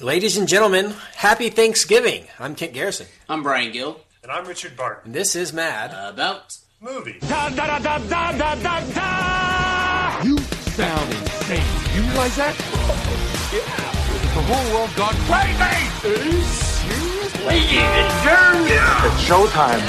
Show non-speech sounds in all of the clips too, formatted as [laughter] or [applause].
Ladies and gentlemen, happy Thanksgiving. I'm Kent Garrison, I'm Brian Gill. And I'm Richard Barton. and this is Mad. About Movie. Da da da da da da da da! You sound insane. You realize that? yeah. The whole world gone crazy! Ladies and gentlemen! It's showtime.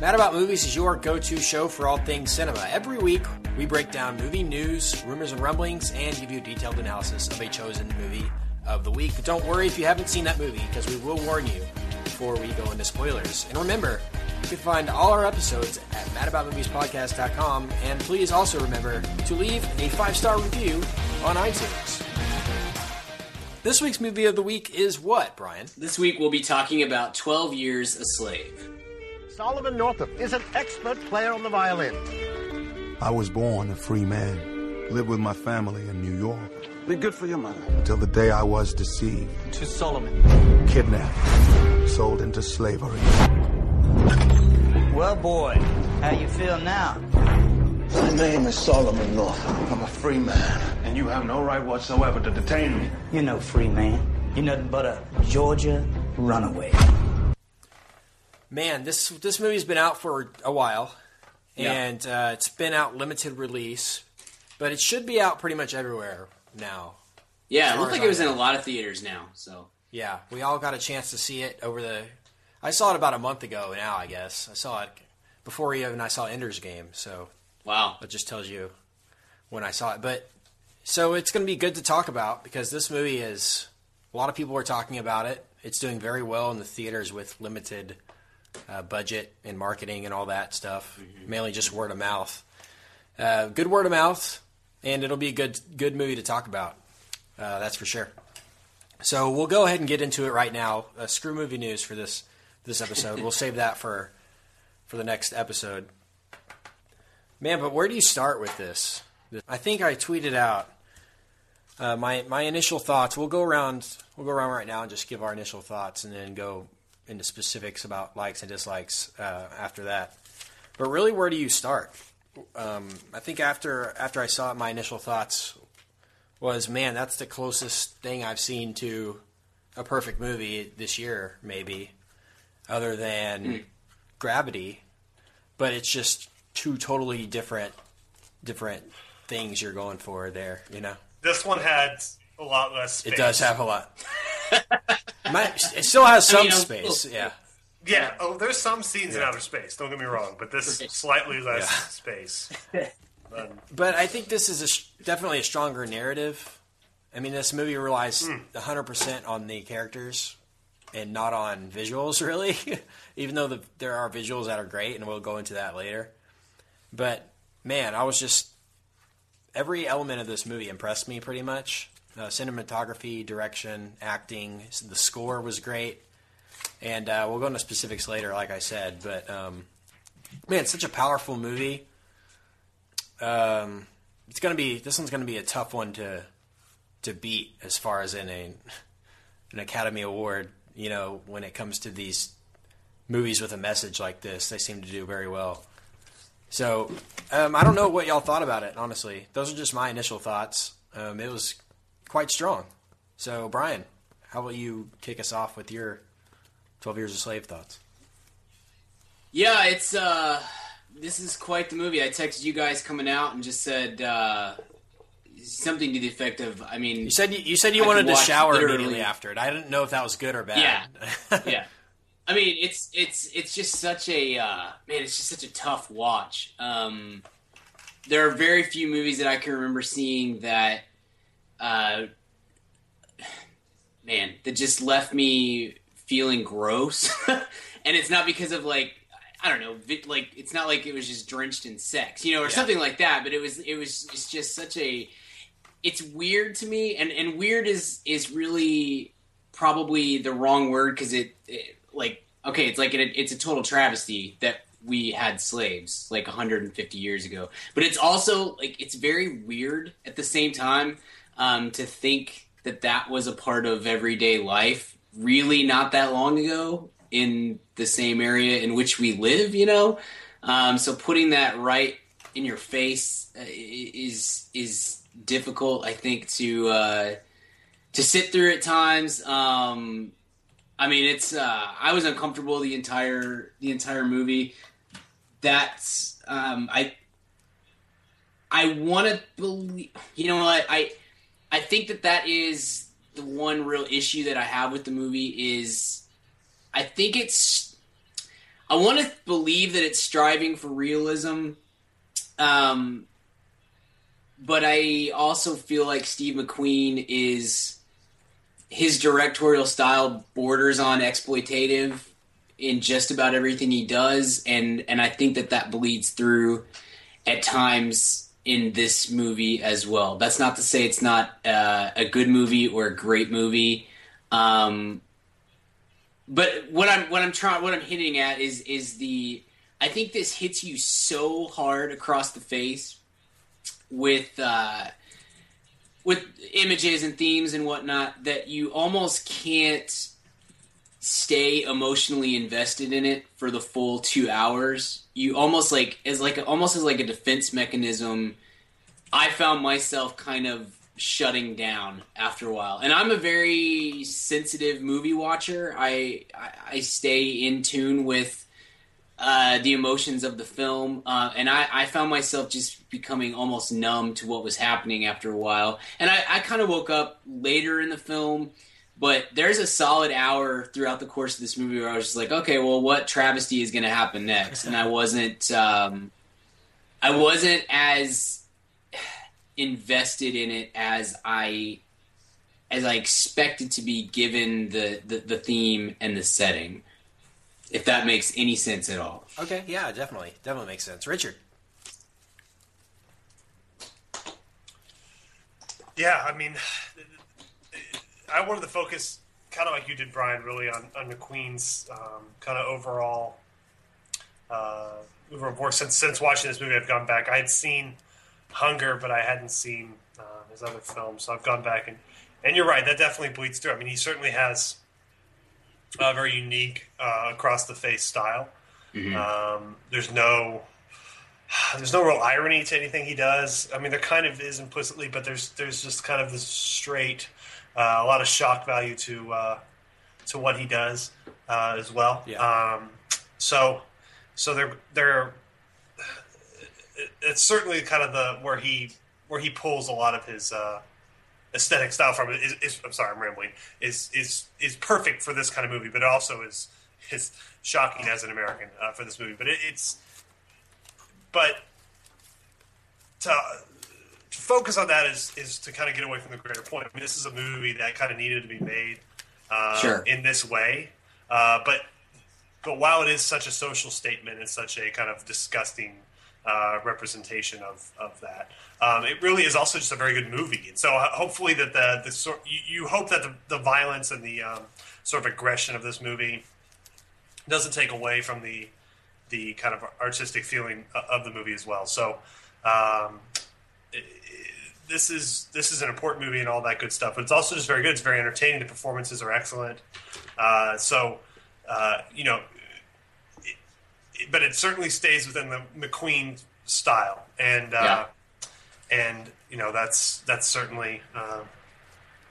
Mad About Movies is your go to show for all things cinema. Every week, we break down movie news, rumors, and rumblings, and give you a detailed analysis of a chosen movie of the week. But don't worry if you haven't seen that movie, because we will warn you before we go into spoilers. And remember, you can find all our episodes at madaboutmoviespodcast.com, and please also remember to leave a five star review on iTunes. This week's movie of the week is what, Brian? this week, we'll be talking about 12 Years a Slave. Solomon Northup is an expert player on the violin. I was born a free man, lived with my family in New York Be good for your mother. until the day I was deceived, To Solomon. kidnapped, sold into slavery. Well, boy, how you feel now? My name is Solomon Northup. I'm a free man. And you have no right whatsoever to detain me. You're no free man. You're nothing but a Georgia runaway. Man, this this movie's been out for a while, Yeah. and uh, it's been out limited release, but it should be out pretty much everywhere now. Yeah, it looked like it was in a lot of theaters now. So Yeah, we all got a chance to see it over the. I saw it about a month ago now. I guess I saw it before even I saw Ender's Game, so wow, that just tells you when I saw it. But so it's going to be good to talk about because this movie is a lot of people are talking about it. It's doing very well in the theaters with limited uh, budget and marketing and all that stuff, mainly just word of mouth. Uh, good word of mouth, and it'll be a good good movie to talk about. Uh, that's for sure. So we'll go ahead and get into it right now. Uh, screw movie news for this this episode. we'll save that for for the next episode. Man, but where do you start with this? I think I tweeted out uh, my my initial thoughts. We'll go around. We'll go around right now and just give our initial thoughts, and then go into specifics about likes and dislikes uh, after that. But really, where do you start? Um, I think after after I saw it, my initial thoughts was, man, that's the closest thing I've seen to a perfect movie this year, maybe, other than Gravity. But it's just two totally different different things you're going for there. You know, This one had a lot less space. it does have a lot. [laughs] Might- it still has some mean, space. little- Yeah. Yeah, oh, there's some scenes in outer space. Don't get me wrong, but this is slightly less Yeah. space. [laughs] Um, But I think this is a, definitely a stronger narrative. I mean, this movie relies 100% on the characters and not on visuals, [laughs] really. Even though the, there are visuals that are great, and we'll go into that later. But man, I was just every element of this movie impressed me pretty much. Uh, cinematography, direction, acting. The score was great, and uh, we'll go into specifics later, like I said. But um, man, it's such a powerful movie um, it's gonna be this one's gonna be a tough one to to beat as far as in a an Academy Award. You know, when it comes to these movies with a message like this, they seem to do very well. So um, I don't know what y'all thought about it. Honestly, those are just my initial thoughts. Um, it was quite strong. So Brian, how about you kick us off with your Twelve Years a Slave thoughts? yeah, it's uh, this is quite the movie. I texted you guys coming out and just said uh, something to the effect of, I mean, You said you, you said you I wanted to shower literally- immediately after it. I didn't know if that was good or bad. Yeah. [laughs] yeah. I mean, it's it's it's just such a uh, man. It's just such a tough watch. Um, there are very few movies that I can remember seeing that, uh, man, that just left me feeling gross. [laughs] and it's not because of like I don't know, like it's not like it was just drenched in sex, you know, or something like that. But it was it was it's just such a it's weird to me, and and weird is is really probably the wrong word because it, it like okay it's like it, it's a total travesty that we had slaves like 150 years ago but it's also like it's very weird at the same time um, to think that that was a part of everyday life really not that long ago in the same area in which we live you know um, so putting that right in your face uh, is is difficult i think to uh, to sit through at times. Um, I mean, it's uh, I was uncomfortable the entire the entire movie. That's um, I I want to believe. You know what I I think that that is the one real issue that I have with the movie is I think it's I want to believe that it's striving for realism. Um, but I also feel like Steve McQueen is his directorial style borders on exploitative in just about everything he does, and and I think that that bleeds through at times in this movie as well. That's not to say it's not uh, a good movie or a great movie. Um, but what I'm what I'm trying what I'm hitting at is is the I think this hits you so hard across the face with uh, with images and themes and whatnot that you almost can't stay emotionally invested in it for the full two hours. You almost like as like almost as like a defense mechanism. I found myself kind of shutting down after a while, and I'm a very sensitive movie watcher. I I, I stay in tune with uh, the emotions of the film, uh, and I, I, found myself just becoming almost numb to what was happening after a while. And I, I kind of woke up later in the film, but there's a solid hour throughout the course of this movie where I was just like, okay, well, what travesty is going to happen next? And I [laughs] wasn't, um, I wasn't as invested in it as I as I expected to be given the, the, the theme and the setting if that makes any sense at all. Okay, yeah, definitely, definitely makes sense. Richard. Yeah, I mean, I wanted to focus, kind of like you did, Brian, really on on McQueen's um, kind of overall. Uh, overall since since watching this movie, I've gone back. I had seen Hunger, but I hadn't seen uh, his other films, so I've gone back and and you're right, that definitely bleeds through. I mean, he certainly has a very unique uh, across the face style. Mm-hmm. Um, there's no there's no real irony to anything he does. I mean, there kind of is implicitly, but there's there's just kind of this straight, a lot of shock value to uh, to what he does uh, as well. Yeah. Um, so so they're they're it's certainly kind of the where he where he pulls a lot of his uh, aesthetic style from is, is, I'm sorry, I'm rambling. Is is is perfect for this kind of movie, but it also is is shocking as an American uh, for this movie. But it, it's but to focus on that is is to kind of get away from the greater point. I mean, this is a movie that kind of needed to be made uh, sure. in this way, uh, but but while it is such a social statement and such a kind of disgusting uh, representation of, of that. Um, it really is also just a very good movie, and so uh, hopefully that the the sort you, you hope that the, the violence and the um, sort of aggression of this movie doesn't take away from the the kind of artistic feeling of the movie as well. So. Um, this is this is an important movie and all that good stuff, but it's also just very good. It's very entertaining. The performances are excellent. Uh, so, uh, you know, but it certainly stays within the McQueen style, and uh, yeah. and you know that's that's certainly uh,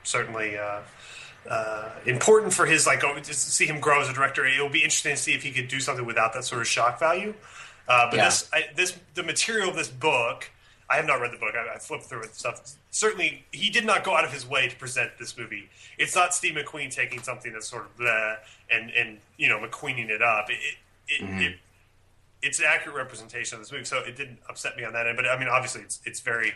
certainly uh, uh important for his like to see him grow as a director. It will be interesting to see if he could do something without that sort of shock value. Uh, but yeah. this I, this the material of this book. I have not read the book. I, I flipped through it stuff. Certainly, he did not go out of his way to present this movie. It's not Steve McQueen taking something that's sort of bleh and and you know McQueening it up. It, it, mm-hmm. it it's an accurate representation of this movie, so it didn't upset me on that end. But I mean, obviously, it's it's very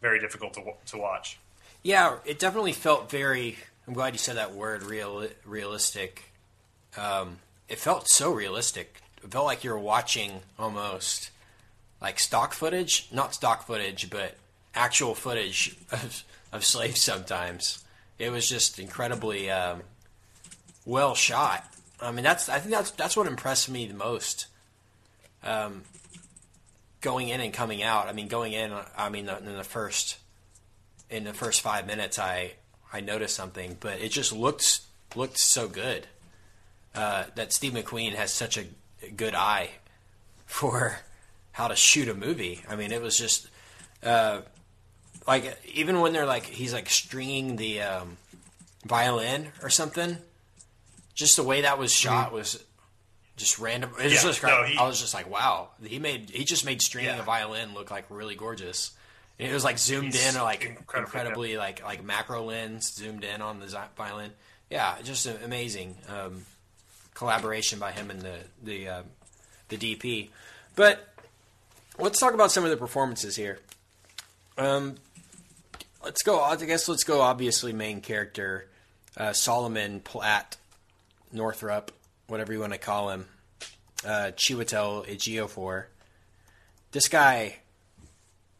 very difficult to to watch. Yeah, it definitely felt very. I'm glad you said that word, real realistic. Um, it felt so realistic. It felt like you were watching almost like stock footage, not stock footage, but actual footage of, of slaves. Sometimes it was just incredibly um, well shot. I mean, that's I think that's that's what impressed me the most um, going in and coming out. I mean, going in, I mean, in the first in the first five minutes, I I noticed something, but it just looked looked so good uh, that Steve McQueen has such a good eye for how to shoot a movie. I mean, it was just uh, like even when they're like he's like stringing the um, violin or something. Just the way that was shot was just random. It was Yeah, just no, he- I was just like, wow. He made he just made stringing Yeah. a violin look like really gorgeous. And it was like zoomed He's in, or like incredible, incredibly like like macro lens zoomed in on the violin. Yeah, just a- amazing um, collaboration by him and the the uh, the DP. But let's talk about some of the performances here. Um, let's go. I guess let's go. Obviously, main character uh, Solomon Platt Northrup, whatever you want to call him, uh, Chiwetel Ejiofor. This guy,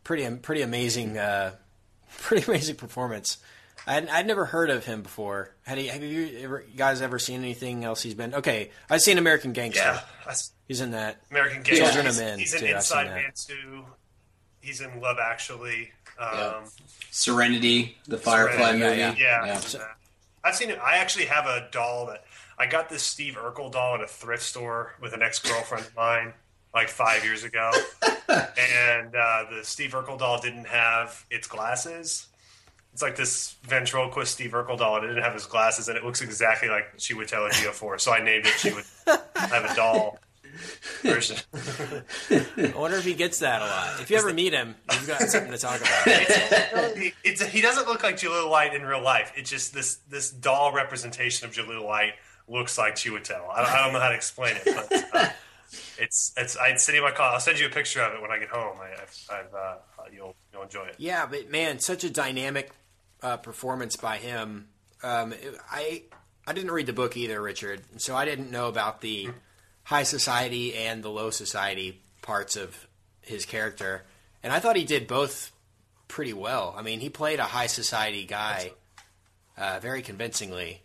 pretty pretty amazing, uh, [laughs] pretty amazing performance. I'd, I'd never heard of him before. Had he, have you ever, you guys ever seen anything else he's been? Okay, I've seen American Gangster. Yeah, He's in that. American Gangster. Children of he's, Men, He's an too, Inside. Man too. He's in Love Actually. Um, Yeah. Serenity, the Firefly Serenity, movie. Yeah, Yeah. he's in. I've seen it. I actually have a doll that I got this Steve Urkel doll in a thrift store with an ex girlfriend of mine like five years ago, [laughs] and uh, the Steve Urkel doll didn't have its glasses. It's like this ventriloquist Steve Urkel doll. and It didn't have his glasses, and it looks exactly like Chiwetel Ejiofor. So I named it. She would have a doll version. [laughs] I wonder if he gets that a lot. If you ever meet him, you've got something to talk about. [laughs] He- it's, he doesn't look like Jaleel White in real life. It's just this this doll representation of Jaleel White looks like Chiwetel. I, don't- I don't know how to explain it, but uh, it's it's. I'd sitting in my car. I'll send you a picture of it when I get home. I, I've, I've uh, you'll you'll enjoy it. Yeah, but man, such a dynamic uh, performance by him. Um, I I didn't read the book either, Richard, so I didn't know about the high society and the low society parts of his character, and I thought he did both pretty well. I mean, he played a high society guy uh, very convincingly,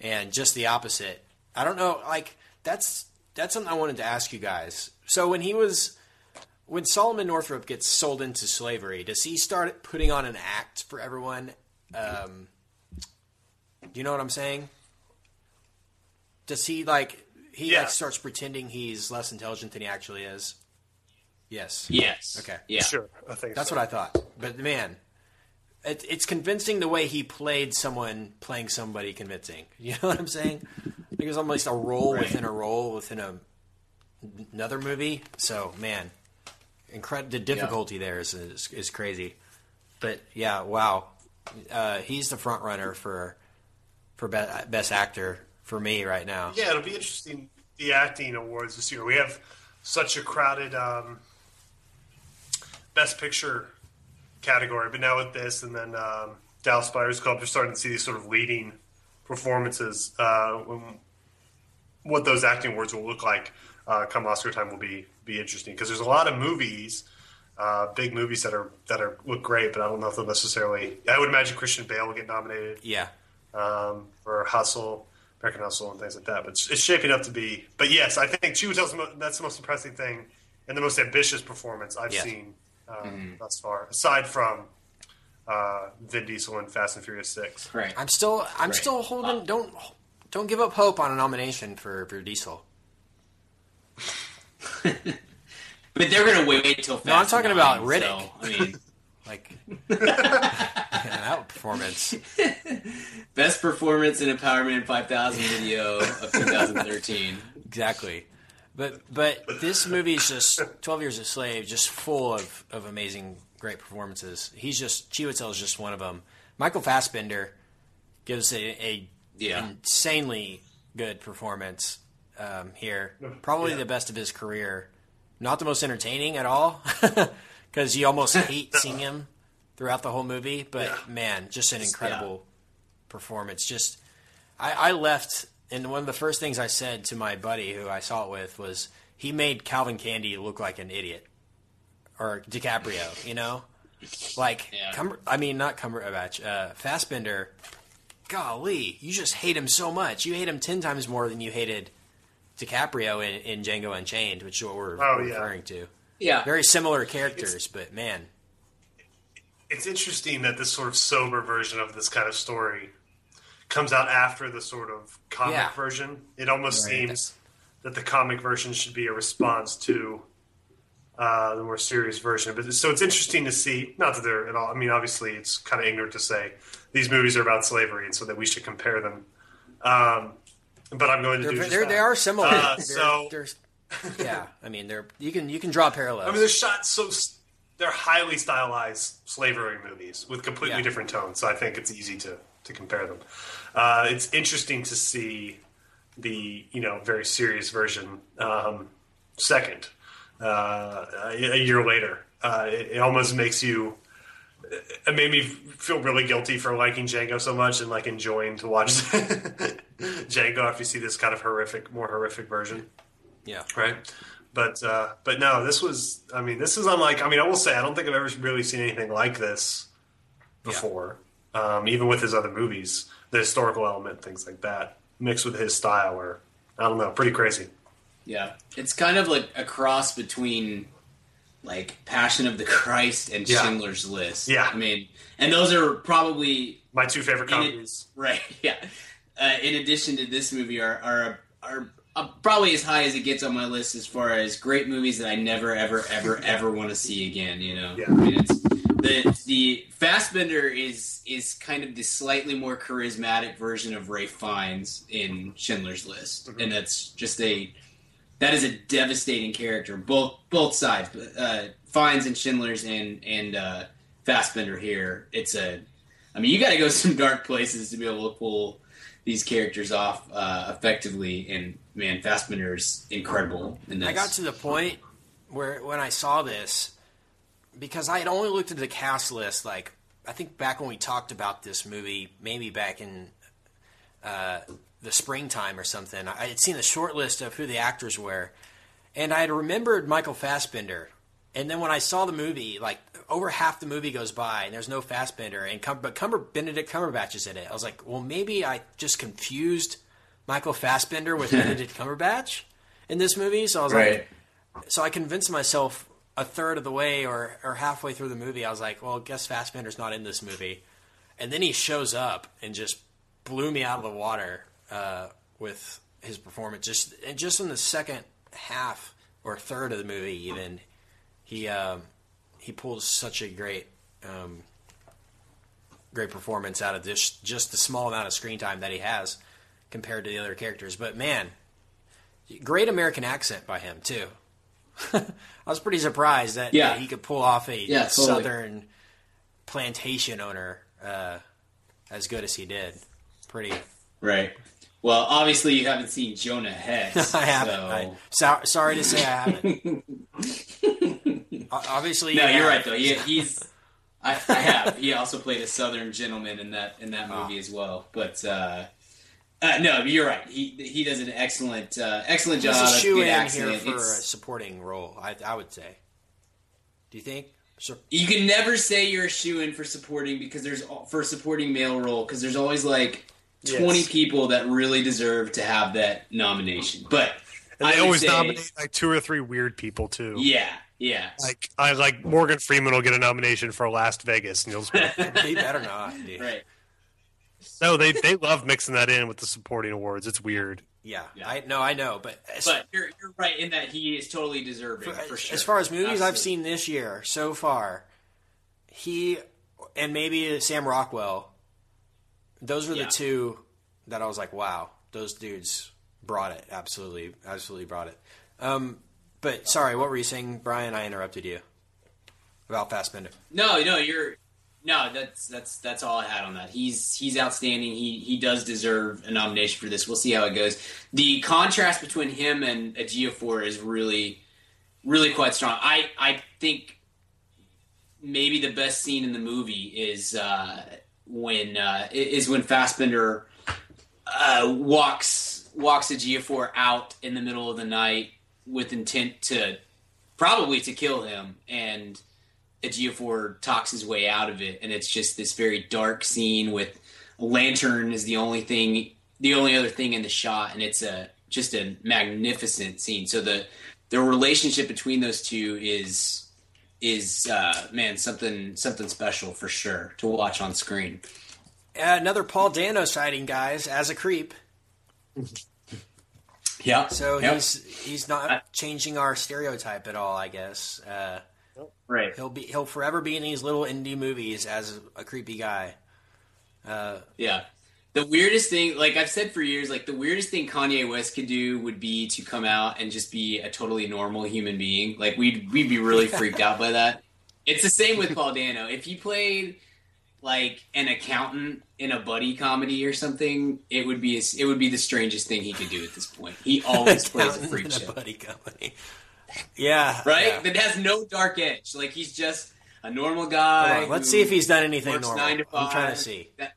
and just the opposite. I don't know, like that's that's something I wanted to ask you guys. So when he was when Solomon Northrop gets sold into slavery, does he start putting on an act for everyone? Um, do you know what I'm saying? Does he like he Yeah. like starts pretending he's less intelligent than he actually is? Yes. Yes. Okay. Yeah. Sure, I think That's so. what I thought. But man, it, it's convincing the way he played someone playing somebody convincing. [laughs] You know what I'm saying? Like it was almost a role within a role within a another movie. So man, incredible. The difficulty there is, is is crazy. But yeah, wow, uh, he's the front runner for for be- best actor for me right now. Yeah, it'll be interesting. The acting awards this year. We have such a crowded um, best picture category, but now with this and then um, Dallas Buyers Club, you're starting to see these sort of leading performances. Uh, when, what those acting awards will look like uh, come Oscar time will be be interesting because there's a lot of movies, uh, big movies that are that are look great, but I don't know if they'll necessarily. I would imagine Christian Bale will get nominated Yeah, um, for Hustle, American Hustle, and things like that. But it's, it's shaping up to be. But yes, I think Chiwetel's the mo- that's the most impressive thing and the most ambitious performance I've Yeah. seen um, thus far, aside from uh, Vin Diesel in Fast and Furious Six. Right. I'm still I'm Right. still holding. Don't don't give up hope on a nomination for for Diesel. [laughs] But they're gonna wait till. Fast No, I'm talking nine, about so, Riddick. I mean, [laughs] Like [laughs] yeah, that performance. [laughs] best performance in a Powerman 5000 video of 2013. Exactly. But but this movie is just Twelve Years a Slave, just full of, of amazing, great performances. He's just Chiwetel is just one of them. Michael Fassbender gives a, a Yeah. insanely good performance um, here. Probably Yeah. the best of his career. Not the most entertaining at all, [laughs] because you almost hate seeing him throughout the whole movie. But man, just an incredible performance. Just I, I left, and one of the first things I said to my buddy who I saw it with was he made Calvin Candie look like an idiot, or DiCaprio. You know, [laughs] like Yeah. Cumber, I mean not Cumberbatch, uh, Fassbender. Golly, you just hate him so much. You hate him ten times more than you hated DiCaprio in, in Django Unchained, which is what we're, Oh, we're yeah. referring to. Yeah. Very similar characters, but man, It's interesting that this sort of sober version of this kind of story comes out after the sort of comic Yeah. version. It almost Right. seems that the comic version should be a response to uh, the more serious version. But so it's interesting to see. Not that they're at all. I mean, obviously, it's kind of ignorant to say these movies are about slavery, and so that we should compare them. Um, but I'm going to They're, do. they're, they are similar. Uh, [laughs] They're- so there's, [laughs] yeah, I mean, they're you can you can draw parallels. I mean, they're shot so they're highly stylized slavery movies with completely Yeah. different tones. So I think it's easy to to compare them. Uh, it's interesting to see the you know very serious version um, second uh, a, year later. Uh, it, it almost makes you. It made me feel really guilty for liking Django so much and like enjoying to watch [laughs] Django after you see this kind of horrific, more horrific version yeah, right? But uh, but no, this was. I mean, this is unlike. I mean, I will say, I don't think I've ever really seen anything like this before. Um, even with his other movies, the historical element, things like that, mixed with his style, are I don't know, pretty crazy. Yeah, it's kind of like a cross between like Passion of the Christ and Yeah. Schindler's List. Yeah. I mean, and those are probably My two favorite it- comedies. [laughs] right. Yeah. Uh, in addition to this movie, are are are uh, probably as high as it gets on my list as far as great movies that I never, ever, ever, [laughs] ever want to see again. You know, Yeah. I mean, it's the the Fassbender is is kind of the slightly more charismatic version of Ralph Fiennes in Schindler's List, Mm-hmm. and that's just a that is a devastating character, both both sides. Uh, Fiennes and Schindler's and and uh, Fassbender here, it's a. I mean, you got to go some dark places to be able to pull these characters off uh, effectively. And man, Fassbender's incredible. In. I got to the point where when I saw this, because I had only looked at the cast list, like I think back when we talked about this movie, maybe back in uh, the springtime or something, I had seen a short list of who the actors were, and I had remembered Michael Fassbender. And then when I saw the movie, like over half the movie goes by and there's no Fassbender, and Cum- but Cumber Benedict Cumberbatch is in it. I was like, well, maybe I just confused Michael Fassbender with [laughs] Benedict Cumberbatch in this movie. So I was right. like, so I convinced myself a third of the way or, or halfway through the movie, I was like, well, guess Fassbender's not in this movie. And then he shows up and just blew me out of the water uh, with his performance. Just and just in the second half or third of the movie, even he um, he pulls such a great um, great performance out of this just the small amount of screen time that he has compared to the other characters. But man, great American accent by him too. [laughs] I was pretty surprised that Yeah. that he could pull off a Yeah, totally. southern plantation owner uh, as good as he did. Pretty. Right. Well, obviously you haven't seen Jonah Hex. [laughs] I haven't. So... I, so, sorry to say I haven't. [laughs] O- Obviously, No, you you're right though. He, he's. I, I [laughs] have. He also played a Southern gentleman in that in that movie as well. But uh, uh, no, you're right. He he does an excellent uh, excellent He's job. a shoe in accent. here for a supporting role. I, I would say. Do you think? Sur- you can never say you're a shoe in for supporting because there's for a supporting male role because there's always like 20 Yes. people that really deserve to have that nomination. But And I they would always say- nominate like two or three weird people too. Yeah, yeah. Like I like Morgan Freeman will get a nomination for Last Vegas, and you'll [laughs] [laughs] just be better not. Dude. Right. no, they they love mixing that in with the supporting awards. It's weird. Yeah, Yeah. I no, I know, but as, But you're, you're right in that he is totally deserving for, sure. as far as movies I've seen this year so far, he and maybe Sam Rockwell, those were Yeah. the two that I was like, wow, those dudes brought it. Absolutely, absolutely brought it. Um, but sorry, what were you saying, Brian? I interrupted you about Fassbender. No, no, you're no. That's that's that's all I had on that. He's he's outstanding. He he does deserve a nomination for this. We'll see how it goes. The contrast between him and Ejiofor is really really quite strong. I I think maybe the best scene in the movie is uh, when uh, is when Fassbender uh, walks walks Ejiofor out in the middle of the night with intent to probably to kill him and a Ejiofor talks his way out of it, and it's just this very dark scene with a lantern is the only thing, the only other thing in the shot, and it's a just a magnificent scene. So the the relationship between those two is is uh, man something something special for sure to watch on screen. Uh, another Paul Dano sighting, guys, as a creep. [laughs] Yeah. So Yep. he's he's not changing our stereotype at all. I guess. Uh, right. He'll be he'll forever be in these little indie movies as a creepy guy. Uh, Yeah. The weirdest thing, like I've said for years, like the weirdest thing Kanye West could do would be to come out and just be a totally normal human being. Like we'd we'd be really freaked out by that. [laughs] It's the same with Paul Dano. If he played like an accountant in a buddy comedy or something, it would be it would be the strangest thing he could do at this point. He [laughs] always plays a freak show, buddy company. Yeah. right? yeah. That has no dark edge. Like he's just a normal guy. Let's see if he's done anything normal. to I'm trying to see. That-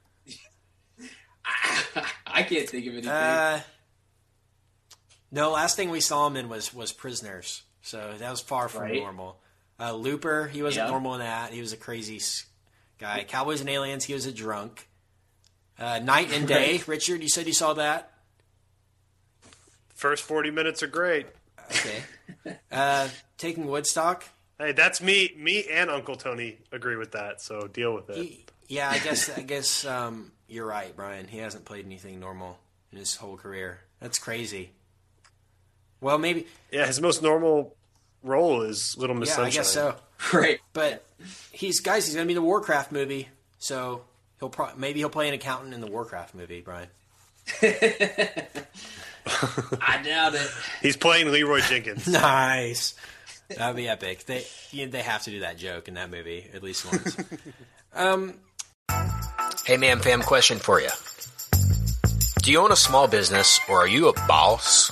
[laughs] I can't think of anything. Uh, no, last thing we saw him in was was Prisoners, so that was far from Right. normal. Uh, Looper, he wasn't Yeah. normal in that. He was a crazy guy. Cowboys and Aliens, he was a drunk. Uh, Night and Day, Richard, you said you saw that. First 40 minutes are great. Okay. Uh, Taking Woodstock, Hey, that's me. Me and Uncle Tony agree with that, so deal with it. He- yeah, I guess I guess um, you're right, Brian. He hasn't played anything normal in his whole career. That's crazy. Well, maybe yeah, his most normal role is Little Miss yeah, Sunshine. I guess so. [laughs] right. But he's guys, he's going to be in the Warcraft movie, so he'll pro- maybe he'll play an accountant in the Warcraft movie, Brian. [laughs] I doubt it. He's playing Leeroy Jenkins. [laughs] Nice. That'd be epic. They you they have to do that joke in that movie at least once. um, hey, man, fam, question for you. Do you own a small business or are you a boss?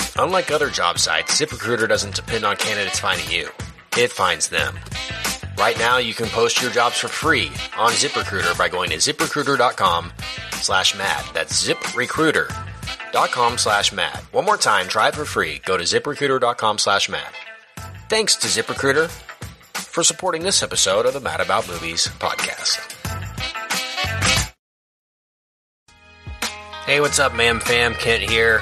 Unlike other job sites, ZipRecruiter doesn't depend on candidates finding you. It finds them. Right now, you can post your jobs for free on ZipRecruiter by going to ziprecruiter.com slash mad. That's ziprecruiter.com slash mad. One more time, try it for free. Go to ziprecruiter.com slash mad. Thanks to ZipRecruiter for supporting this episode of the Mad About Movies podcast. Hey, what's up, ma'am fam? Kent here.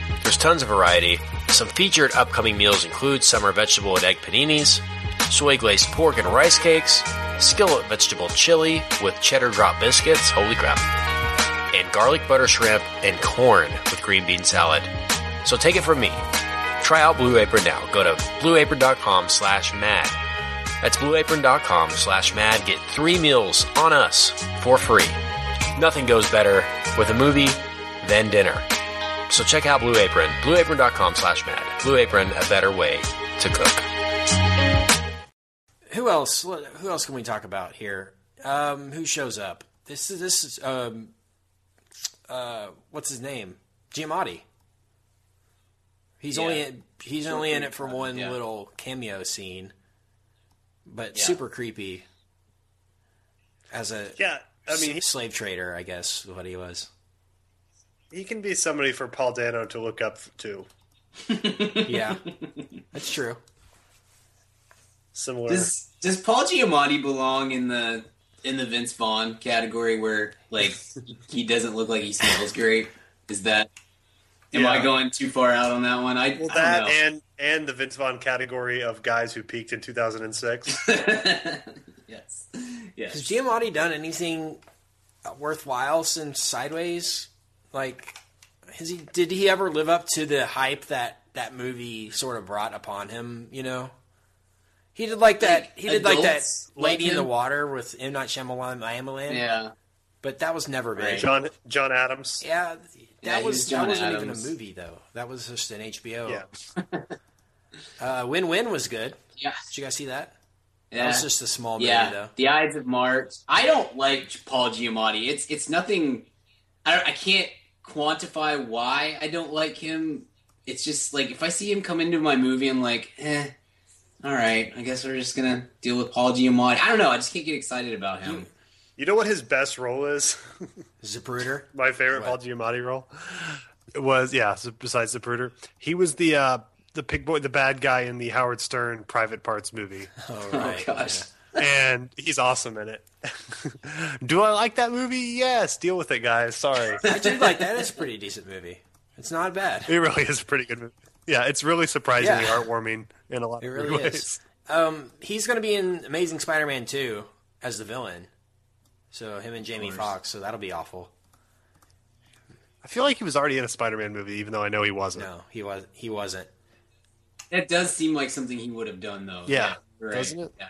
Tons of variety. Some featured upcoming meals include summer vegetable and egg paninis, soy glazed pork and rice cakes, skillet vegetable chili with cheddar drop biscuits, holy crap, and garlic butter shrimp and corn with green bean salad. So take it from me. Try out Blue Apron now. Go to blueapron.com slash mad. That's blueapron.com slash mad. Get three meals on us for free. Nothing goes better with a movie than dinner. So check out Blue Apron, blueapron.com slash mad. Blue Apron, a better way to cook. Who else? Who else can we talk about here? Um, who shows up? This is this is um, uh, what's his name? Giamatti. He's Yeah. only in, he's Short only in it for of one yeah. little cameo scene, but Yeah. super creepy. As a Yeah, I mean, s- he, slave trader, I guess what he was. He can be somebody for Paul Dano to look up to. [laughs] Yeah, that's true. Similar. Does does Paul Giamatti belong in the in the Vince Vaughn category where like he doesn't look like he smells great? Is that am I going too far out on that one? I, well, I that don't know. and and the Vince Vaughn category of guys who peaked in 2006. [laughs] yes, Yes. Has yes. Giamatti done anything worthwhile since Sideways? Like, has he? Did he ever live up to the hype that that movie sort of brought upon him? You know, he did like that. Think He did like that Lady in the? Water with M Night Shyamalan, Shyamalan. Yeah, but that was never big. John John Adams. Yeah, that Yeah, he was was that wasn't Adams. even a movie though. That was just an HBO. Yeah. [laughs] Uh, Win Win was good. Yeah. Did you guys see that? Yeah. That was just a small movie, yeah, though. The Ides of March. I don't like Paul Giamatti. It's it's nothing. I I can't quantify why I don't like him. It's just like if I see him come into my movie, I'm like, eh, all right. I guess we're just gonna deal with Paul Giamatti. I don't know. I just can't get excited about him. You know what his best role is? [laughs] Zapruder. My favorite Paul Giamatti role it was yeah. so Besides Zapruder, he was the uh, the pig boy, the bad guy in the Howard Stern Private Parts movie, [laughs] Oh, Oh right. gosh. And he's awesome in it. [laughs] Do I like that movie? Yes. Deal with it, guys. Sorry, [laughs] I do like that. It's a pretty decent movie. It's not bad. it really is a pretty good movie. Yeah, it's really surprisingly Yeah. heartwarming in a lot It of really ways. is. Um, he's going to be in Amazing Spider-Man 2 as the villain. So him and Jamie Foxx. So that'll be awful. I feel like he was already in a Spider-Man movie, even though I know he wasn't. No, he was. He wasn't. That does seem like something he would have done, though. Yeah, right. doesn't it? Yeah.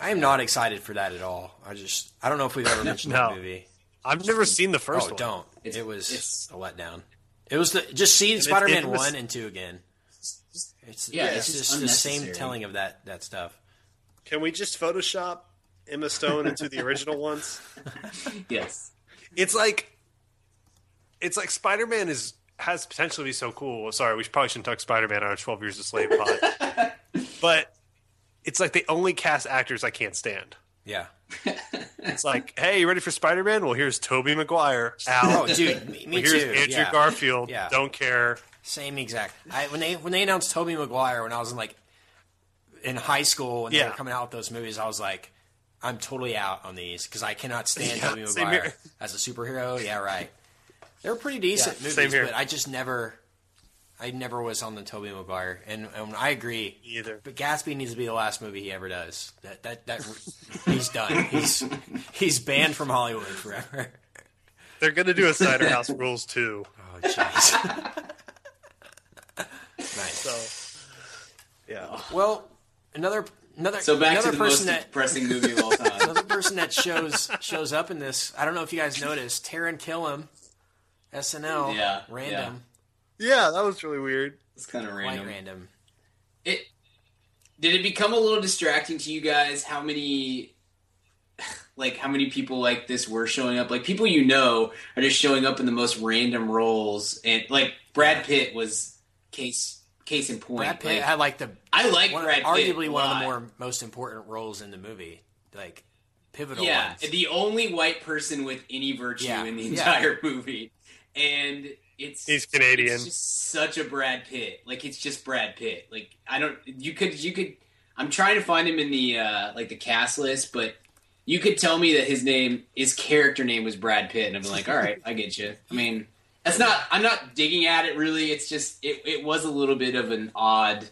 I am not excited for that at all. I just. I don't know if we've ever [laughs] mentioned No. that movie. I've never seen the first oh, one. don't. It's- it was a letdown. It was the just seeing Spider-Man one and two again. It's Yeah, it's, it's just just the same telling of that that stuff. Can we just Photoshop Emma Stone into the original [laughs] ones? Yes. It's like, it's like Spider Man is has potential to be so cool. Sorry, we probably shouldn't talk Spider Man on our Twelve Years of Slave pod, [laughs] but it's like they only cast actors I can't stand. Yeah. [laughs] It's like, hey, you ready for Spider Man? Well, here's Tobey Maguire. Al. Oh, dude, me, [laughs] me here's too. Andrew yeah. Garfield. Yeah. Don't care. Same exact. I, when they when they announced Tobey Maguire when I was in like in high school and they Yeah. were coming out with those movies, I was like, I'm totally out on these because I cannot stand [laughs] Yeah, Tobey Maguire here. as a superhero. Yeah, right. They were pretty decent Yeah, movies, same here. but I just never, I never was on the Tobey Maguire, and, and I agree. Either. But Gatsby needs to be the last movie he ever does. That that that he's done. He's he's banned from Hollywood forever. They're gonna do a Cider House Rules too. [laughs] Oh jeez. nice. So, yeah. Well, another another So back another to the most person that depressing movie of all time. [laughs] another person that shows shows up in this. I don't know if you guys noticed. Taran Killam, SNL. Yeah, Random. Yeah, that was really weird. It's kind of Quite random. random. It did it become a little distracting to you guys? How many, like, how many people like this were showing up? Like, people you know are just showing up in the most random roles, and like Brad Pitt was case case in point. Brad Pitt Like, had like the I like one, Brad Pitt arguably a one of the more most important roles in the movie. Like pivotal yeah, ones. the only white person with any virtue Yeah, in the yeah. entire [laughs] movie, and it's He's Canadian. It's just such a Brad Pitt. Like it's just Brad Pitt. Like I don't. You could. You could. I'm trying to find him in the uh like the cast list, but you could tell me that his name, his character name was Brad Pitt, and I'm like, all right, I get you. I mean, that's not. I'm not digging at it really. It's just it. It was a little bit of an odd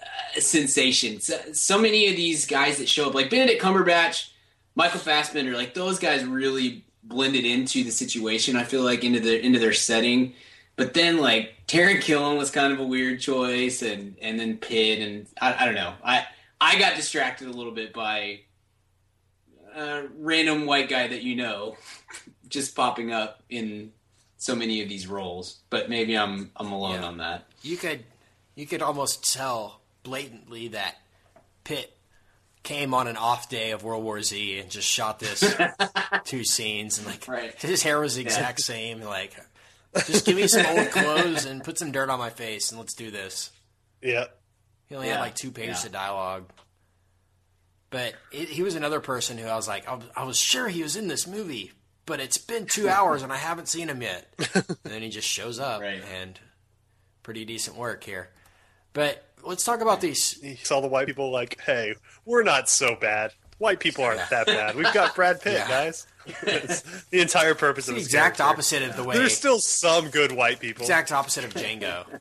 uh, sensation. So, so many of these guys that show up, like Benedict Cumberbatch, Michael Fassbender, like those guys really blended into the situation. I feel like into their into their setting. But then like Taran Killam was kind of a weird choice, and and then Pitt, and I, I don't know. I I got distracted a little bit by a random white guy that you know [laughs] just popping up in so many of these roles. But maybe I'm I'm alone Yeah. on that. you could you could almost tell blatantly that Pitt came on an off day of World War Z and just shot this [laughs] two scenes and like Right. his hair was the exact same. Like, just give me some old [laughs] clothes and put some dirt on my face and let's do this. Yeah. He only Yeah. had like two pages Yeah. of dialogue. But it, he was another person who I was like, I was, I was sure he was in this movie, but it's been two [laughs] hours and I haven't seen him yet. and then he just shows up Right. and pretty decent work here. But let's talk about these. He saw the white people like, hey, we're not so bad. White people aren't that bad. We've got Brad Pitt, Yeah. guys. The entire purpose of The his exact character. opposite of the way. There's still some good white people. exact opposite of Django.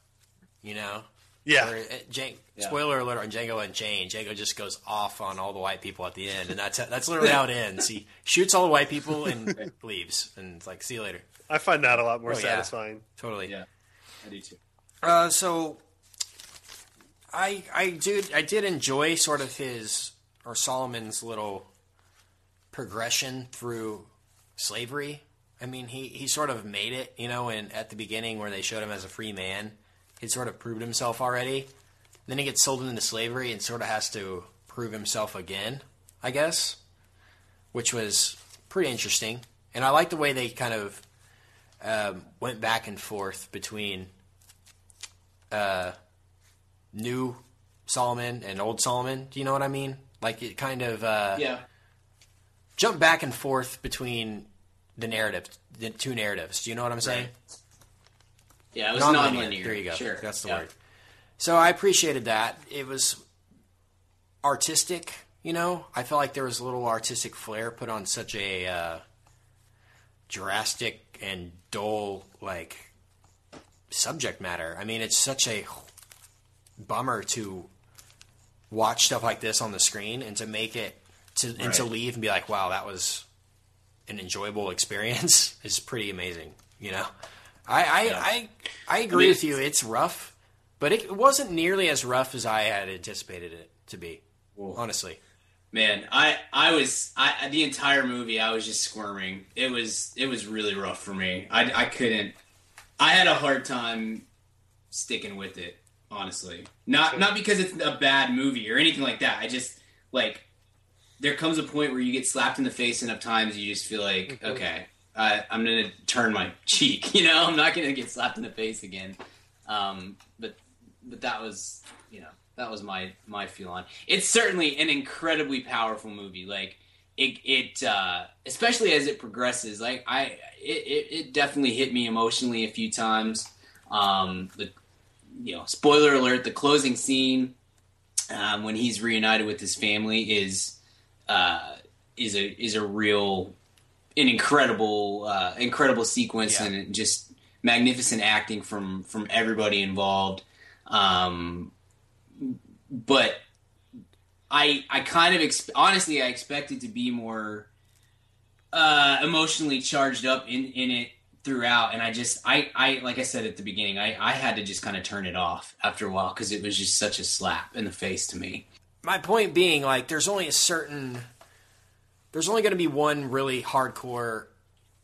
You know, Yeah. Where, uh, Jan- Spoiler alert on Django Unchained. Django just goes off on all the white people at the end, and that's that's literally how it ends. He shoots all the white people and [laughs] leaves, and it's like, see you later. I find that a lot more Oh, yeah. satisfying. Totally. Yeah, I do too. Uh, so I I did I did enjoy sort of his or Solomon's little progression through slavery. I mean, he, he sort of made it, you know, and at the beginning where they showed him as a free man, he'd sort of proved himself already. Then he gets sold into slavery and sort of has to prove himself again, I guess, which was pretty interesting. And I like the way they kind of um, went back and forth between uh, new Solomon and old Solomon. Do you know what I mean? Like it kind of uh, Yeah. jumped back and forth between the narrative, the two narratives. Do you know what I'm saying? Yeah, it was Non-linear. non-linear. There you go. Sure. That's the Yeah. word. So I appreciated that. It was artistic, you know. I felt like there was a little artistic flair put on such a uh, drastic and dull like subject matter. I mean, it's such a bummer to watch stuff like this on the screen and to make it to and to leave and be like, "Wow, that was an enjoyable experience." [laughs] is pretty amazing, you know. I I, I, I agree I mean, with you. It's rough, but it wasn't nearly as rough as I had anticipated it to be. Honestly, Man, I I was I the entire movie I was just squirming. It was it was really rough for me. I I couldn't. I had a hard time sticking with it. Honestly, not not because it's a bad movie or anything like that. I just like there comes a point where you get slapped in the face enough times you just feel like okay, I, I'm gonna turn my [laughs] cheek. You know, I'm not gonna get slapped in the face again. Um, but but that was you know that was my my feel on. It's certainly an incredibly powerful movie. Like it it uh, especially as it progresses. Like I it, it, it definitely hit me emotionally a few times. Um, the you know spoiler alert: the closing scene um, when he's reunited with his family is uh, is a is a real an incredible uh, incredible sequence Yeah. and just magnificent acting from from everybody involved. Um, but I I kind of exp- honestly I expected to be more uh, emotionally charged up in in it throughout, and I just I I like I said at the beginning I I had to just kind of turn it off after a while because it was just such a slap in the face to me. my point being, like, there's only a certain, there's only going to be one really hardcore,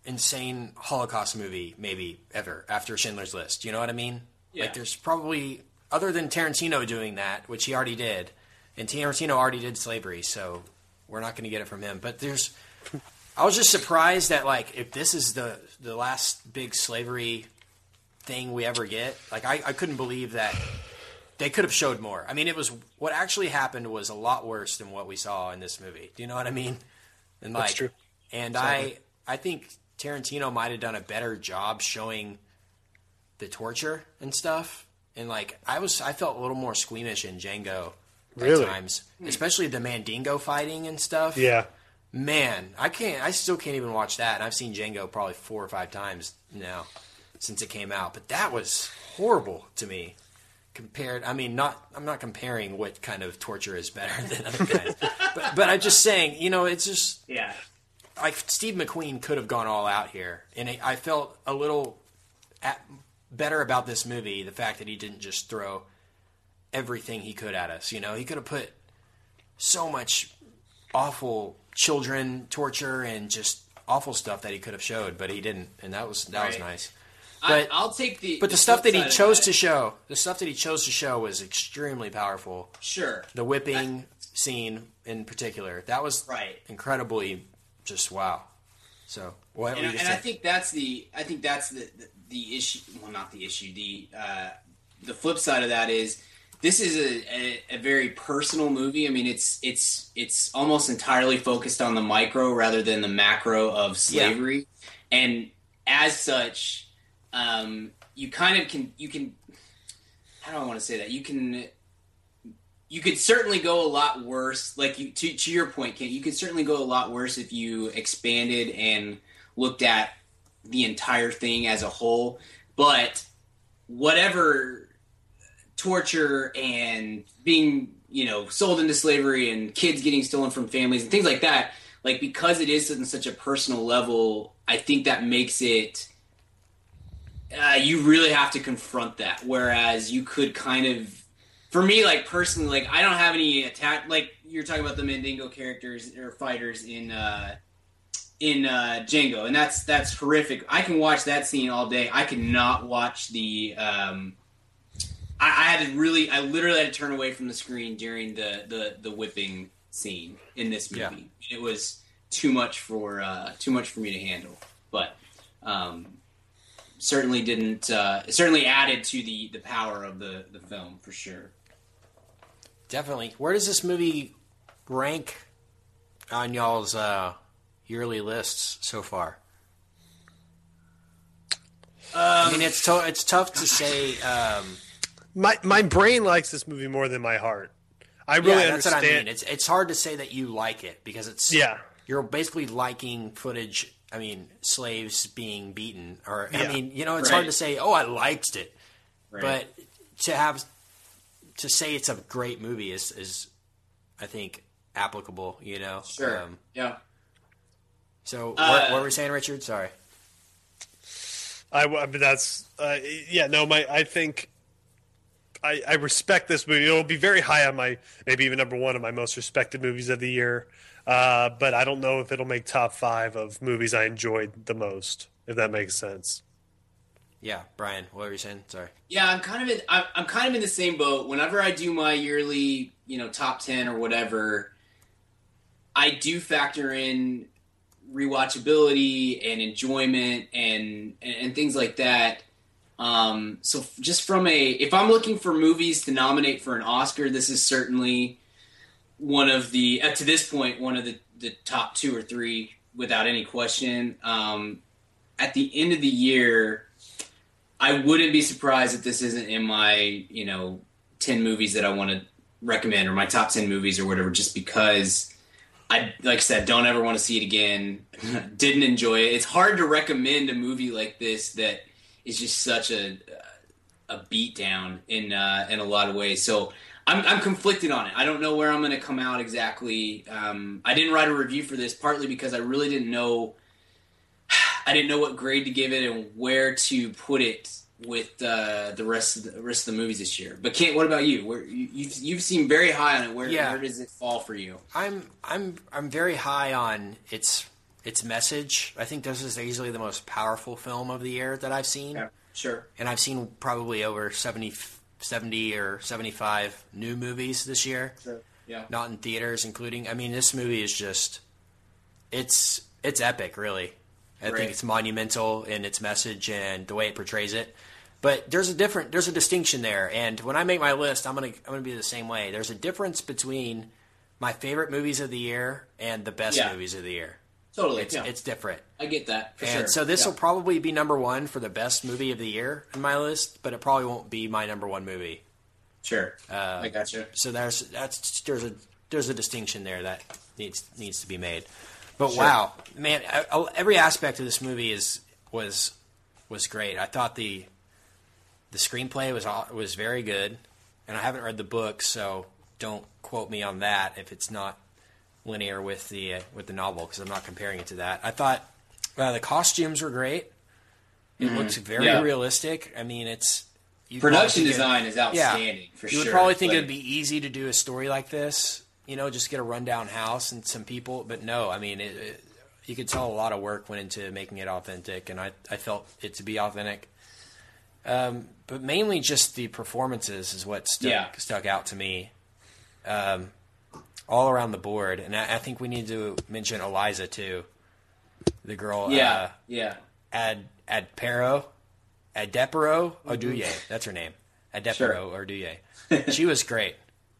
insane Holocaust movie, maybe ever after Schindler's List. You know what I mean? Yeah. Like, there's probably other than Tarantino doing that, which he already did, and Tarantino already did slavery, so we're not going to get it from him. But there's, I was just surprised that like if this is the the last big slavery thing we ever get, like I, I couldn't believe that they could have showed more. I mean, it was what actually happened was a lot worse than what we saw in this movie. Do you know what I mean? And like, That's true. and I, I think Tarantino might have done a better job showing the torture and stuff. And like, I was, I felt a little more squeamish in Django Really? at times, hmm. especially the Mandingo fighting and stuff. Yeah. Man, I can't. I still can't even watch that. And I've seen Django probably four or five times now since it came out. But that was horrible to me. Compared, I mean, not. I'm not comparing what kind of torture is better [laughs] than other kinds. but, but I'm just saying, you know, it's just Yeah. like Steve McQueen could have gone all out here, and I I felt a little at, better about this movie. The fact that he didn't just throw everything he could at us. You know, he could have put so much awful children torture and just awful stuff that he could have showed, but he didn't, and that was that was nice. But- I'll take the But the, stuff that he chose that. to show, the stuff that he chose to show was extremely powerful. sure The whipping scene in particular, that was Right. incredibly just wow. So what and, I- and I think that's the I think that's the, the the issue. Well, not the issue. The uh, the flip side of that is this is a, a, a very personal movie. I mean, it's it's it's almost entirely focused on the micro rather than the macro of slavery, and as such, um, you kind of can you can how do I want to say that you can you could certainly go a lot worse. Like you, to to your point, Kent, you could certainly go a lot worse if you expanded and looked at the entire thing as a whole. But whatever torture and being, you know, sold into slavery and kids getting stolen from families and things like that, like because it is on such a personal level, I think that makes it. Uh, you really have to confront that. Whereas you could kind of for me, like personally, like I don't have any attack. Like you're talking about the Mandingo characters or fighters in uh, in uh, Django, and that's that's horrific. I can watch that scene all day. I cannot watch the. Um, I, I had to really, I literally had to turn away from the screen during the the, the whipping scene in this movie. It was too much for uh, too much for me to handle, but um, certainly didn't. Uh, it certainly added to the the power of the the film for sure. Definitely. Where does this movie rank on y'all's uh, yearly lists so far? I mean, it's to- it's tough to say. Um, My my brain likes this movie more than my heart. I really yeah, that's understand. what I mean. It's it's hard to say that you like it because it's Yeah. You're basically liking footage. I mean, slaves being beaten, or I mean, you know, it's Right. hard to say. Oh, I liked it, Right. but to have to say it's a great movie is is I think applicable. You know, Sure. Um, yeah. so Uh, what, what were we saying, Richard? Sorry. I, I but that's uh, yeah no my I think I, I respect this movie. It'll be very high on my maybe even number one of my most respected movies of the year. Uh, but I don't know if it'll make top five of movies I enjoyed the most. If that makes sense. Yeah, Brian, what were you saying? Sorry. Yeah, I'm kind of in. I'm, I'm kind of in the same boat. Whenever I do my yearly, you know, top ten or whatever, I do factor in rewatchability and enjoyment and and, and things like that. Um, so just from a, if I'm looking for movies to nominate for an Oscar, this is certainly one of the up to this point one of the the top two or three without any question. Um, at the end of the year. I wouldn't be surprised if this isn't in my, you know, 10 movies that I want to recommend or my top 10 movies or whatever, just because I, like I said, don't ever want to see it again. [laughs] Didn't enjoy it. It's hard to recommend a movie like this that is just such a, a beat down in, uh, in a lot of ways. So I'm, I'm conflicted on it. I don't know where I'm going to come out exactly. Um, I didn't write a review for this partly because I really didn't know [sighs] I didn't know what grade to give it and where to put it with uh, the rest of the rest of the movies this year. But Kent, what about you? Where you, you've you've seen very high on it. Where Yeah. where does it fall for you? I'm I'm I'm very high on its its message. I think this is easily the most powerful film of the year that I've seen. Sure. And I've seen probably over 70, 70 or 75 new movies this year. Sure. Yeah. Not in theaters including. I mean this movie is just it's it's epic, really. I think it's monumental in its message and the way it portrays it. But there's a different there's a distinction there and when I make my list, I'm going to I'm to be the same way. There's a difference between my favorite movies of the year and the best Yeah. movies of the year. Totally. It's yeah. it's different. I get that. And sure. so this Yeah. will probably be number one for the best movie of the year in my list, but it probably won't be my number one movie. Sure. Uh, I gotcha. So there's that's there's a there's a distinction there that needs needs to be made. But Sure. wow, man, I- I- every aspect of this movie is was was great. I thought the the screenplay was was very good, and I haven't read the book, so don't quote me on that if it's not linear with the uh, with the novel because I'm not comparing it to that. I thought uh, the costumes were great. It Mhm. looks very Yeah. realistic. I mean, it's Production think it- design is outstanding, for you would sure. probably think Like- it'd be easy to do a story like this. You know, just get a rundown house and some people. But no, I mean, it, it, you could tell a lot of work went into making it authentic, and I I felt it to be authentic. Um, but mainly just the performances is what stuck Yeah. stuck out to me. Um, all around the board, and I, I think we need to mention Eliza too, the girl. Yeah. uh, yeah. Ad Adpero, Adepero Oduye. That's her name. Adepero Oduye. [laughs] she was great.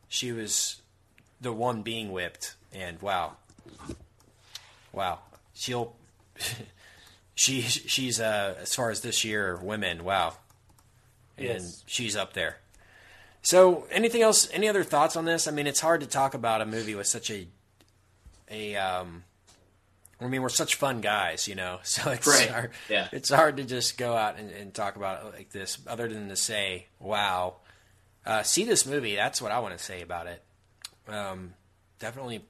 She was the one being whipped, and wow, wow. She'll. [laughs] she she's uh as far as this year women wow, and Yes. she's up there. So, anything else? Any other thoughts on this? I mean, it's hard to talk about a movie with such a a um. I mean, we're such fun guys, you know. [laughs] So it's Right. hard, Yeah. it's hard to just go out and, and talk about it like this, other than to say, "Wow, uh, see this movie." That's what I want to say about it. Um, definitely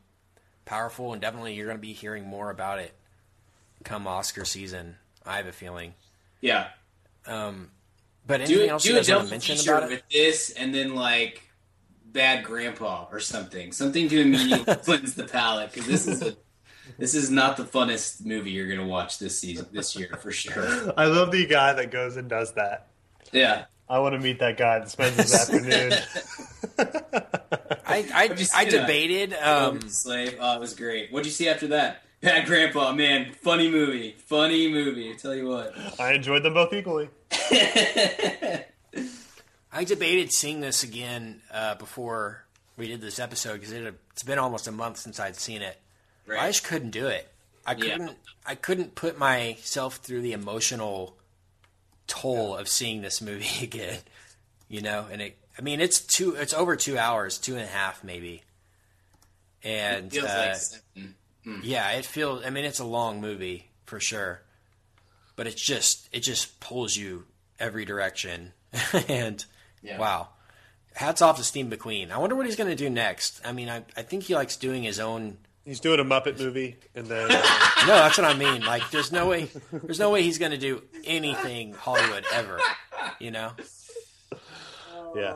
powerful, and definitely you're going to be hearing more about it come Oscar season. I have a feeling. Yeah. Um, but Do, anything it- else do you a guys want double to mention about it? with this, and then like Bad Grandpa or something, something to immediately [laughs] cleanse the palate because this is a this is not the funnest movie you're gonna watch this season this year for sure. I love the guy that goes and does that. Yeah. I want to meet that guy that spends his afternoon. [laughs] I I, What'd I debated. Um, Um, Slave. Oh, it was great. What did you see after that? Bad Grandpa, man, funny movie, funny movie. I tell you what. I enjoyed them both equally. [laughs] I debated seeing this again uh, before we did this episode because it it's been almost a month since I'd seen it. Right. I just couldn't do it. I couldn't. I couldn't put myself through the emotional toll of seeing this movie [laughs] again. You know, and it. I mean, it's two. It's over two hours, two and a half maybe. And Feels uh, like seven. Mm. yeah, it feels. I mean, it's a long movie for sure, but it's just it just pulls you every direction. [laughs] and Yeah. wow, hats off to Steve McQueen. I wonder what he's going to do next. I mean, I I think he likes doing his own. He's doing a Muppet movie, and then [laughs] No, that's what I mean. Like, there's no way. There's no way he's going to do anything Hollywood ever. You know, yeah, Oh, yeah,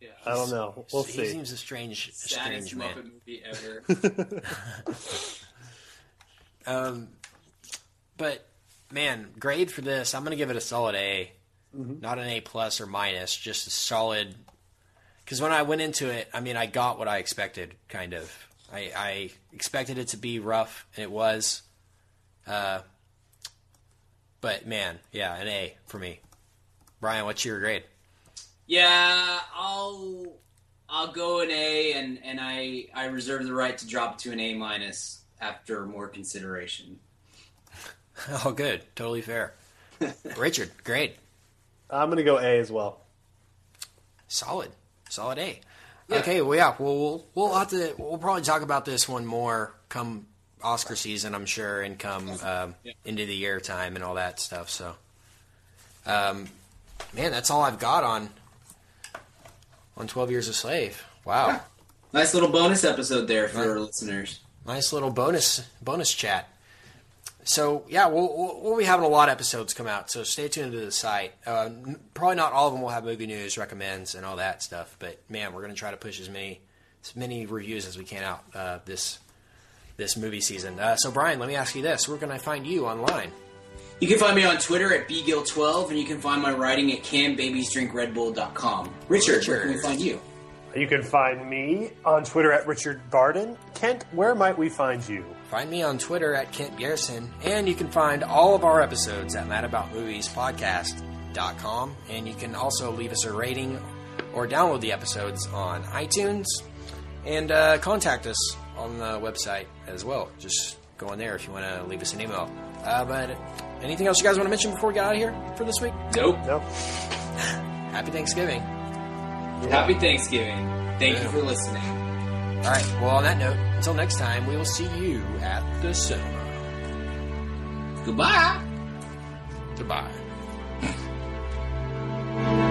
yeah. I don't know. We'll he see. seems a strange, Saddest strange man. Muppet movie ever. [laughs] [laughs] Um, but man, grade for this, I'm gonna give it a solid A, not an A plus or minus, just a solid. Because when I went into it, I mean, I got what I expected, kind of. I, I expected it to be rough, and it was. Uh, but man, yeah, an A for me. Brian, what's your grade? Yeah, I'll I'll go an A, and and I I reserve the right to drop to an A minus after more consideration. [laughs] Oh, good, totally fair. [laughs] Richard, great. I'm gonna go A as well. solid, solid A. Okay, well, yeah, well, we'll we'll have to we'll probably talk about this one more come Oscar season, I'm sure, and come um, into the year time and all that stuff. So, um, man, that's all I've got on on Twelve Years a Slave. Wow, Nice little bonus episode there for our listeners. nice little bonus bonus chat. So yeah, we'll, we'll, we'll be having a lot of episodes come out. So stay tuned to the site. Uh, probably not all of them will have movie news, recommends, and all that stuff. But man, we're going to try to push as many as many reviews as we can out uh, this this movie season. Uh, so Brian, let me ask you this: Where can I find you online? You can find me on Twitter at bgill12, and you can find my writing at canbabiesdrinkredbull.com. Richard, where can we find you? You can find me on Twitter at Richard Barden. Kent, where might we find you? Find me on Twitter at Kent Bjersen, and you can find all of our episodes at madaboutmoviespodcast.com. And you can also leave us a rating or download the episodes on iTunes and uh, contact us on the website as well. Just go on there if you want to leave us an email. Uh, but Anything else you guys want to mention before we get out of here for this week? Nope. Nope. [sighs] Happy Thanksgiving. Yeah. Happy Thanksgiving. Thank yeah. you for listening. All right. Well, on that note, until next time, we will see you at the cinema. Goodbye. Goodbye. [laughs]